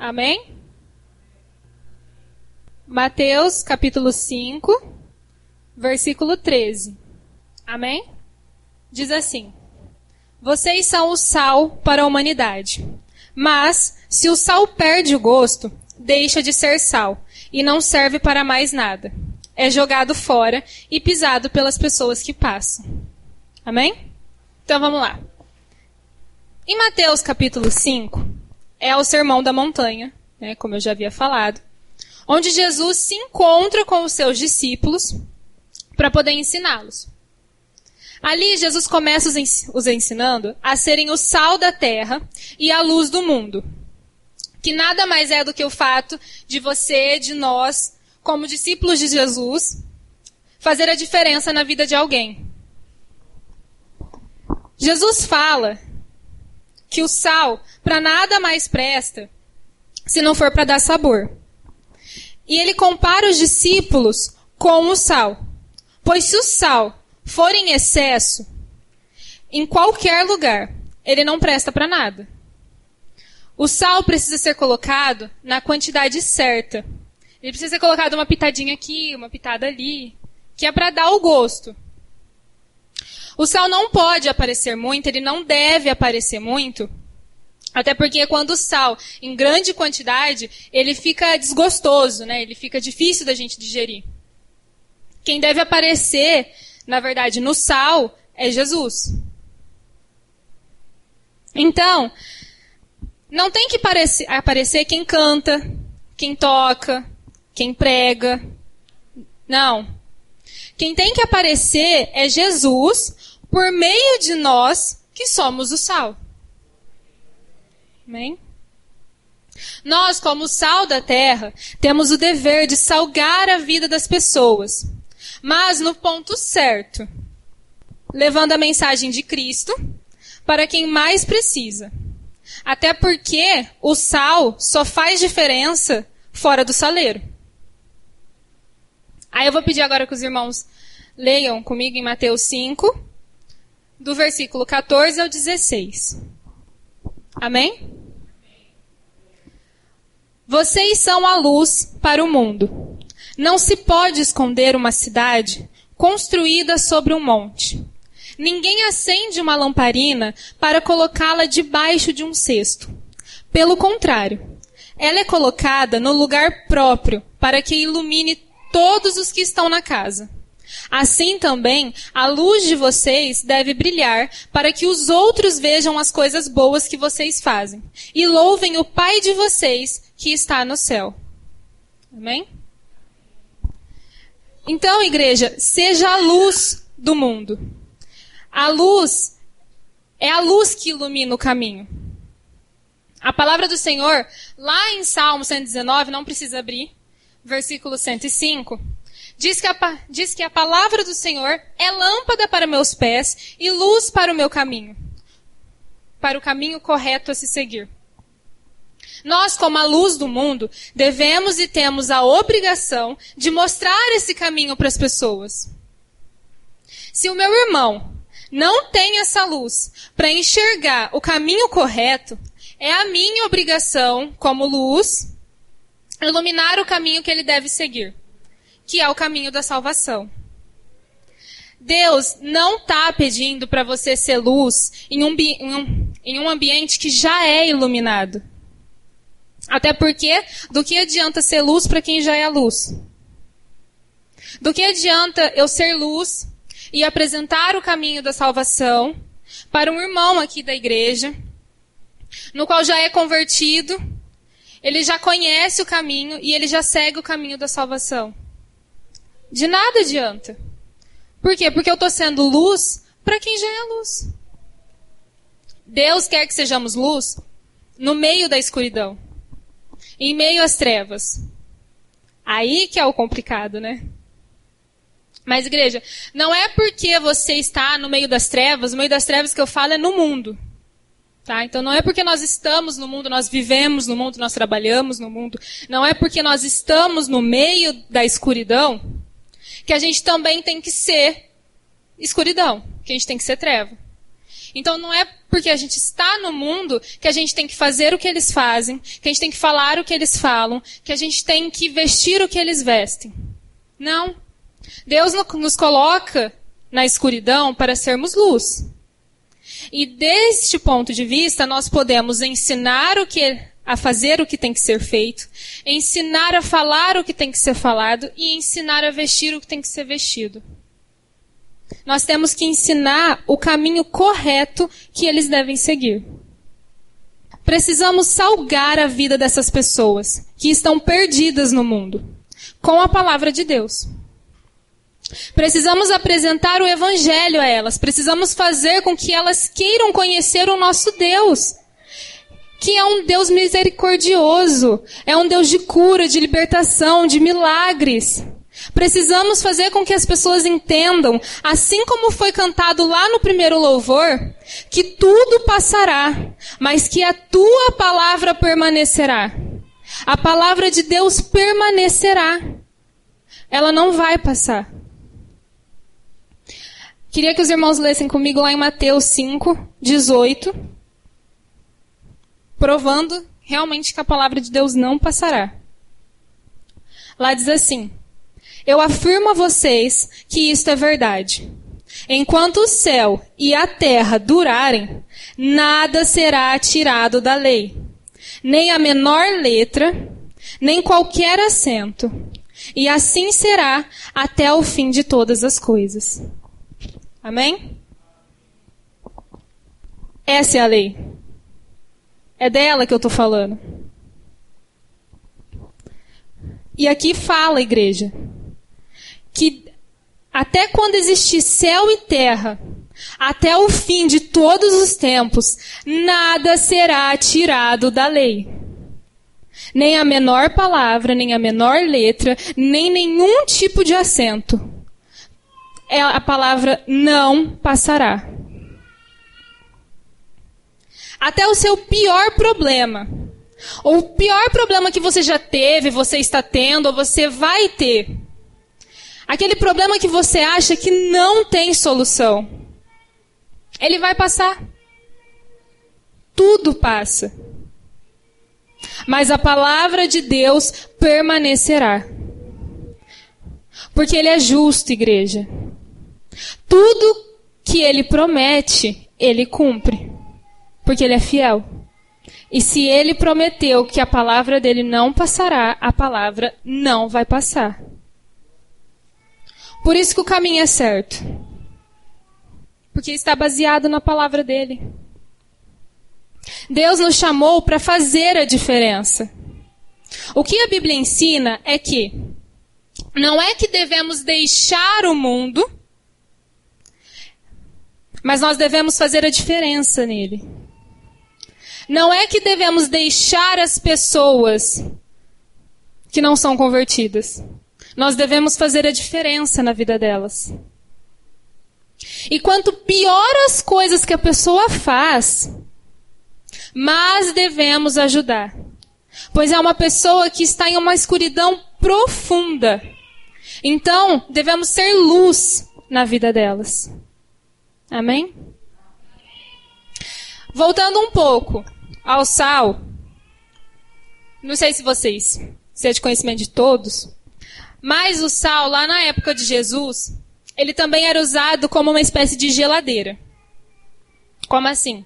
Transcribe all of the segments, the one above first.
Amém? Mateus capítulo 5, versículo 13. Amém? Diz assim: Vocês são o sal para a humanidade. Mas, se o sal perde o gosto, deixa de ser sal e não serve para mais nada. É jogado fora e pisado pelas pessoas que passam. Amém? Então vamos lá. Em Mateus capítulo 5, é o Sermão da Montanha, né, como eu já havia falado, onde Jesus se encontra com os seus discípulos para poder ensiná-los. Ali, Jesus começa os ensinando a serem o sal da terra e a luz do mundo. Que nada mais é do que o fato de você, de nós, como discípulos de Jesus, fazer a diferença na vida de alguém. Jesus fala que o sal para nada mais presta se não for para dar sabor. E ele compara os discípulos com o sal. Pois se o sal for em excesso, em qualquer lugar, ele não presta para nada. O sal precisa ser colocado na quantidade certa. Ele precisa ser colocado uma pitadinha aqui, uma pitada ali, que é para dar o gosto. O sal não pode aparecer muito, ele não deve aparecer muito, até porque quando o sal, em grande quantidade, ele fica desgostoso, né? Ele fica difícil da gente digerir. Quem deve aparecer, na verdade, no sal é Jesus. Então, não tem que aparecer, aparecer quem canta, quem toca, quem prega. Não. Quem tem que aparecer é Jesus por meio de nós que somos o sal. Amém? Nós, como sal da terra, temos o dever de salgar a vida das pessoas mas no ponto certo, levando a mensagem de Cristo para quem mais precisa. Até porque o sal só faz diferença fora do saleiro. Aí eu vou pedir agora que os irmãos leiam comigo em Mateus 5, do versículo 14 ao 16. Amém? Vocês são a luz para o mundo. Não se pode esconder uma cidade construída sobre um monte. Ninguém acende uma lamparina para colocá-la debaixo de um cesto. Pelo contrário, ela é colocada no lugar próprio para que ilumine todos os que estão na casa. Assim também, a luz de vocês deve brilhar para que os outros vejam as coisas boas que vocês fazem e louvem o Pai de vocês que está no céu. Amém? Então, igreja, seja a luz do mundo. A luz é a luz que ilumina o caminho. A palavra do Senhor, lá em Salmo 119, não precisa abrir, versículo 105, diz que, a, diz que a palavra do Senhor é lâmpada para meus pés e luz para o meu caminho, para o caminho correto a se seguir. Nós, como a luz do mundo, devemos e temos a obrigação de mostrar esse caminho para as pessoas. Se o meu irmão não tem essa luz para enxergar o caminho correto, é a minha obrigação, como luz, iluminar o caminho que ele deve seguir, que é o caminho da salvação. Deus não está pedindo para você ser luz em um, em, um, em um ambiente que já é iluminado. Até porque, do que adianta ser luz para quem já é luz? Do que adianta eu ser luz e apresentar o caminho da salvação para um irmão aqui da igreja, no qual já é convertido, ele já conhece o caminho e ele já segue o caminho da salvação? De nada adianta. Por quê? Porque eu estou sendo luz para quem já é luz. Deus quer que sejamos luz no meio da escuridão em meio às trevas. Aí que é o complicado, né? Mas, igreja, não é porque você está no meio das trevas, no meio das trevas que eu falo é no mundo. Tá? Então não é porque nós estamos no mundo, nós vivemos no mundo, nós trabalhamos no mundo. Não é porque nós estamos no meio da escuridão que a gente também tem que ser escuridão, que a gente tem que ser treva. Então não é porque a gente está no mundo que a gente tem que fazer o que eles fazem, que a gente tem que falar o que eles falam, que a gente tem que vestir o que eles vestem. Não. Deus nos coloca na escuridão para sermos luz. E deste ponto de vista, nós podemos ensinar o que a fazer o que tem que ser feito, ensinar a falar o que tem que ser falado e ensinar a vestir o que tem que ser vestido. Nós temos que ensinar o caminho correto que eles devem seguir. Precisamos salgar a vida dessas pessoas que estão perdidas no mundo com a palavra de Deus. Precisamos apresentar o Evangelho a elas. Precisamos fazer com que elas queiram conhecer o nosso Deus. Que é um Deus misericordioso. É um Deus de cura, de libertação, de milagres. Precisamos fazer com que as pessoas entendam, assim como foi cantado lá no primeiro louvor, que tudo passará, mas que a tua palavra permanecerá. A palavra de Deus permanecerá. Ela não vai passar. Queria que os irmãos lessem comigo lá em Mateus 5, 18, provando realmente que a palavra de Deus não passará. Lá diz assim: Eu afirmo a vocês que isto é verdade. Enquanto o céu e a terra durarem, nada será tirado da lei, nem a menor letra, nem qualquer acento. E assim será até o fim de todas as coisas. Amém? Essa é a lei. É dela que eu estou falando. E aqui fala, igreja, que até quando existir céu e terra, até o fim de todos os tempos, nada será tirado da lei. Nem a menor palavra, nem a menor letra, nem nenhum tipo de acento é a palavra não passará. Até o seu pior problema, ou o pior problema que você já teve, você está tendo, ou você vai ter. Aquele problema que você acha que não tem solução. Ele vai passar. Tudo passa. Mas a palavra de Deus permanecerá. Porque Ele é justo, igreja. Tudo que ele promete, ele cumpre. Porque ele é fiel. E se ele prometeu que a palavra dele não passará, a palavra não vai passar. Por isso que o caminho é certo. Porque está baseado na palavra dele. Deus nos chamou para fazer a diferença. O que a Bíblia ensina é que não é que devemos deixar o mundo mas nós devemos fazer a diferença nele. Não é que devemos deixar as pessoas que não são convertidas. Nós devemos fazer a diferença na vida delas. E quanto pior as coisas que a pessoa faz, mais devemos ajudar. Pois é uma pessoa que está em uma escuridão profunda. Então, devemos ser luz na vida delas. Amém? Voltando um pouco ao sal. Não sei se vocês, se é de conhecimento de todos, mas o sal, lá na época de Jesus, ele também era usado como uma espécie de geladeira. Como assim?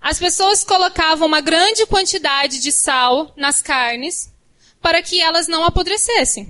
As pessoas colocavam uma grande quantidade de sal nas carnes para que elas não apodrecessem.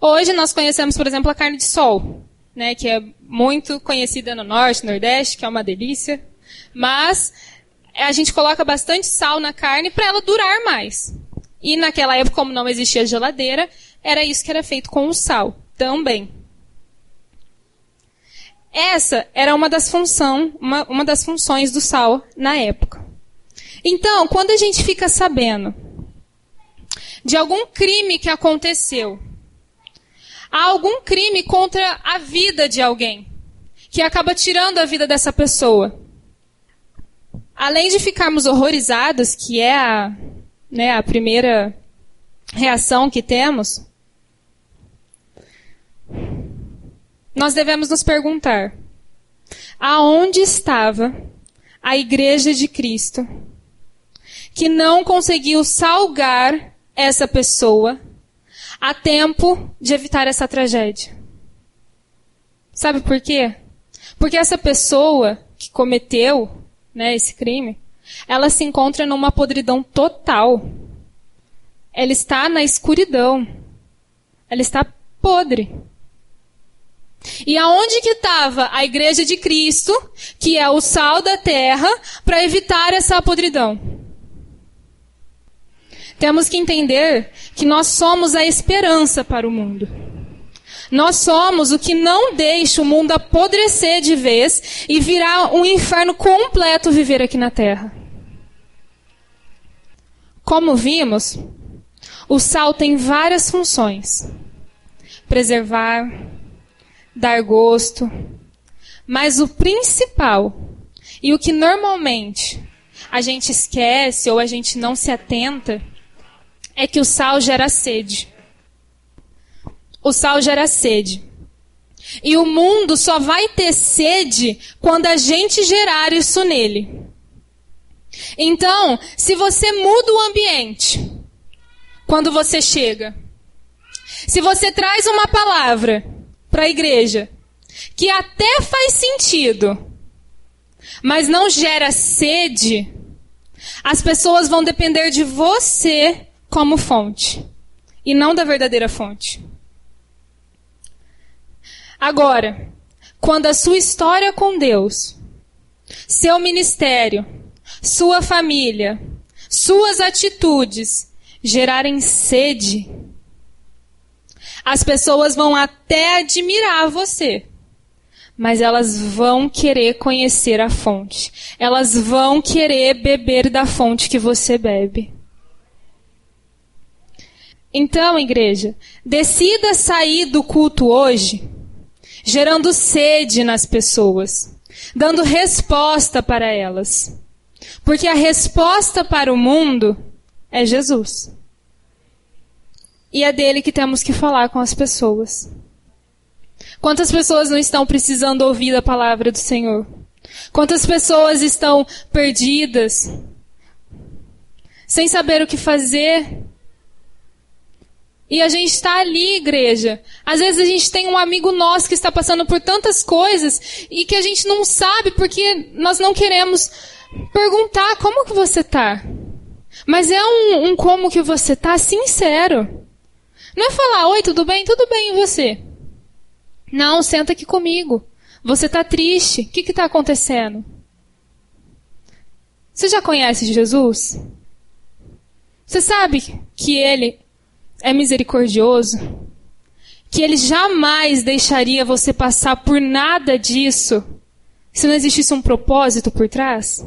Hoje nós conhecemos, por exemplo, a carne de sol né, que é muito conhecida no norte, nordeste, que é uma delícia. Mas a gente coloca bastante sal na carne para ela durar mais. E naquela época, como não existia geladeira, era isso que era feito com o sal também. Essa era uma das, função, uma, uma das funções do sal na época. Então, quando a gente fica sabendo de algum crime que aconteceu, há algum crime contra a vida de alguém, que acaba tirando a vida dessa pessoa. Além de ficarmos horrorizados, que é a, né, a primeira reação que temos, nós devemos nos perguntar: aonde estava a igreja de Cristo, que não conseguiu salgar essa pessoa a tempo de evitar essa tragédia. Sabe por quê? Porque essa pessoa que cometeu né, esse crime, ela se encontra numa podridão total. Ela está na escuridão. Ela está podre. E aonde que estava a igreja de Cristo, que é o sal da terra, para evitar essa podridão? Temos que entender que nós somos a esperança para o mundo. Nós somos o que não deixa o mundo apodrecer de vez e virar um inferno completo viver aqui na terra. Como vimos, o sal tem várias funções: preservar, dar gosto. Mas o principal, e o que normalmente a gente esquece ou a gente não se atenta, é que o sal gera sede. O sal gera sede. E o mundo só vai ter sede quando a gente gerar isso nele. Então, se você muda o ambiente quando você chega, se você traz uma palavra para a igreja, que até faz sentido, mas não gera sede, as pessoas vão depender de você como fonte e não da verdadeira fonte. Agora, quando a sua história com Deus, seu ministério, sua família, suas atitudes gerarem sede, as pessoas vão até admirar você. Mas elas vão querer conhecer a fonte. Elas vão querer beber da fonte que você bebe. Então, igreja, decida sair do culto hoje, gerando sede nas pessoas, dando resposta para elas. Porque a resposta para o mundo é Jesus. E é dele que temos que falar com as pessoas. Quantas pessoas não estão precisando ouvir a palavra do Senhor? Quantas pessoas estão perdidas, sem saber o que fazer? E a gente está ali, igreja. Às vezes a gente tem um amigo nosso que está passando por tantas coisas e que a gente não sabe porque nós não queremos perguntar como que você está. Mas é um, um como que você está sincero. Não é falar, oi, tudo bem? Tudo bem, e você? Não, senta aqui comigo. Você está triste. O que está acontecendo? Você já conhece Jesus? Você sabe que Ele é misericordioso? Que Ele jamais deixaria você passar por nada disso se não existisse um propósito por trás?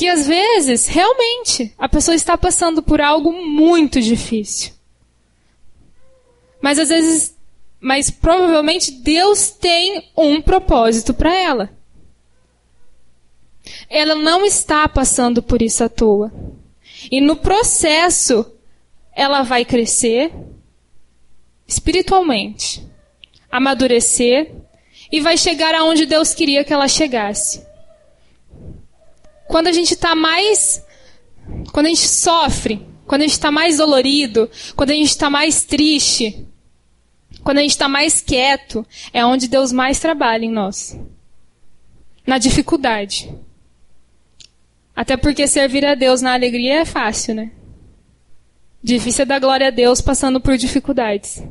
que às vezes, realmente, a pessoa está passando por algo muito difícil. Mas às vezes, mas provavelmente Deus tem um propósito para ela. Ela não está passando por isso à toa. E no processo, ela vai crescer espiritualmente, amadurecer e vai chegar aonde Deus queria que ela chegasse. Quando a gente está mais. Quando a gente sofre, quando a gente está mais dolorido, quando a gente está mais triste, quando a gente está mais quieto, é onde Deus mais trabalha em nós. Na dificuldade. Até porque servir a Deus na alegria é fácil, né? Difícil é dar glória a Deus passando por dificuldades.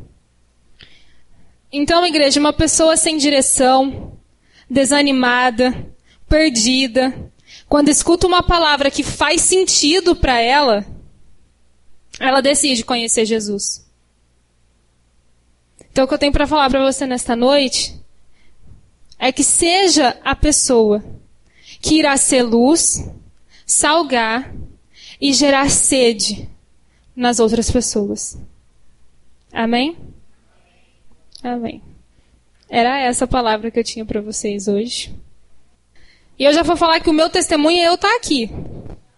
Então, igreja, uma pessoa sem direção, desanimada, perdida, quando escuta uma palavra que faz sentido para ela, ela decide conhecer Jesus. Então, o que eu tenho para falar para você nesta noite é que seja a pessoa que irá ser luz, salgar e gerar sede nas outras pessoas. Amém? Amém. Era essa a palavra que eu tinha para vocês hoje. E eu já vou falar que o meu testemunho é eu estar tá aqui.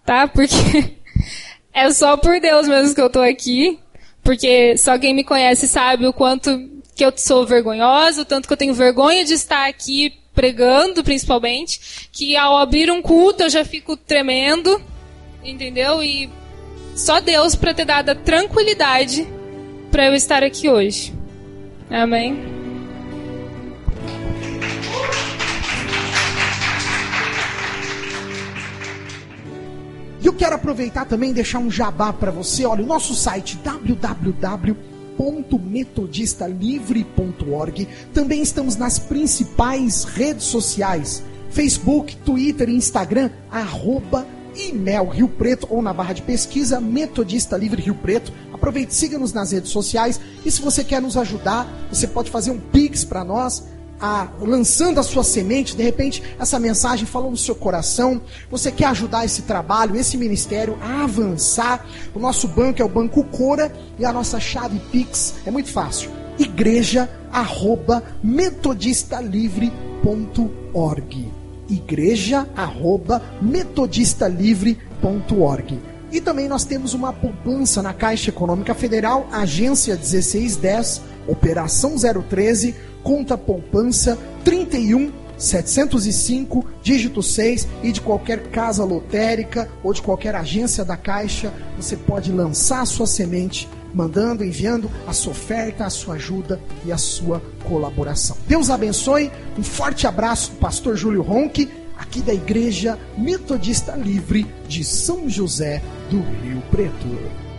Tá? Porque é só por Deus mesmo que eu estou aqui. Porque só quem me conhece sabe o quanto que eu sou vergonhosa, o tanto que eu tenho vergonha de estar aqui pregando, principalmente, que ao abrir um culto eu já fico tremendo, entendeu? E só Deus para ter dado a tranquilidade para eu estar aqui hoje. Amém. E eu quero aproveitar também e deixar um jabá para você. Olha, o nosso site www.metodistalivre.org. Também estamos nas principais redes sociais: Facebook, Twitter e Instagram, arroba e-mail Rio Preto ou na barra de pesquisa Metodista Livre Rio Preto. Aproveite, siga-nos nas redes sociais e se você quer nos ajudar, você pode fazer um pix para nós a, lançando a sua semente, de repente essa mensagem falou no seu coração, você quer ajudar esse trabalho, esse ministério a avançar. O nosso banco é o Banco Cora e a nossa chave Pix é muito fácil. Igreja arroba metodistalivre.org. Igreja arroba metodistalivre.org. E também nós temos uma poupança na Caixa Econômica Federal, agência 1610, operação 013 conta poupança 31 705, dígito 6, e de qualquer casa lotérica ou de qualquer agência da Caixa, você pode lançar sua semente, mandando, enviando a sua oferta, a sua ajuda e a sua colaboração. Deus abençoe, um forte abraço do pastor Júlio Ronque, aqui da Igreja Metodista Livre de São José do Rio Preto.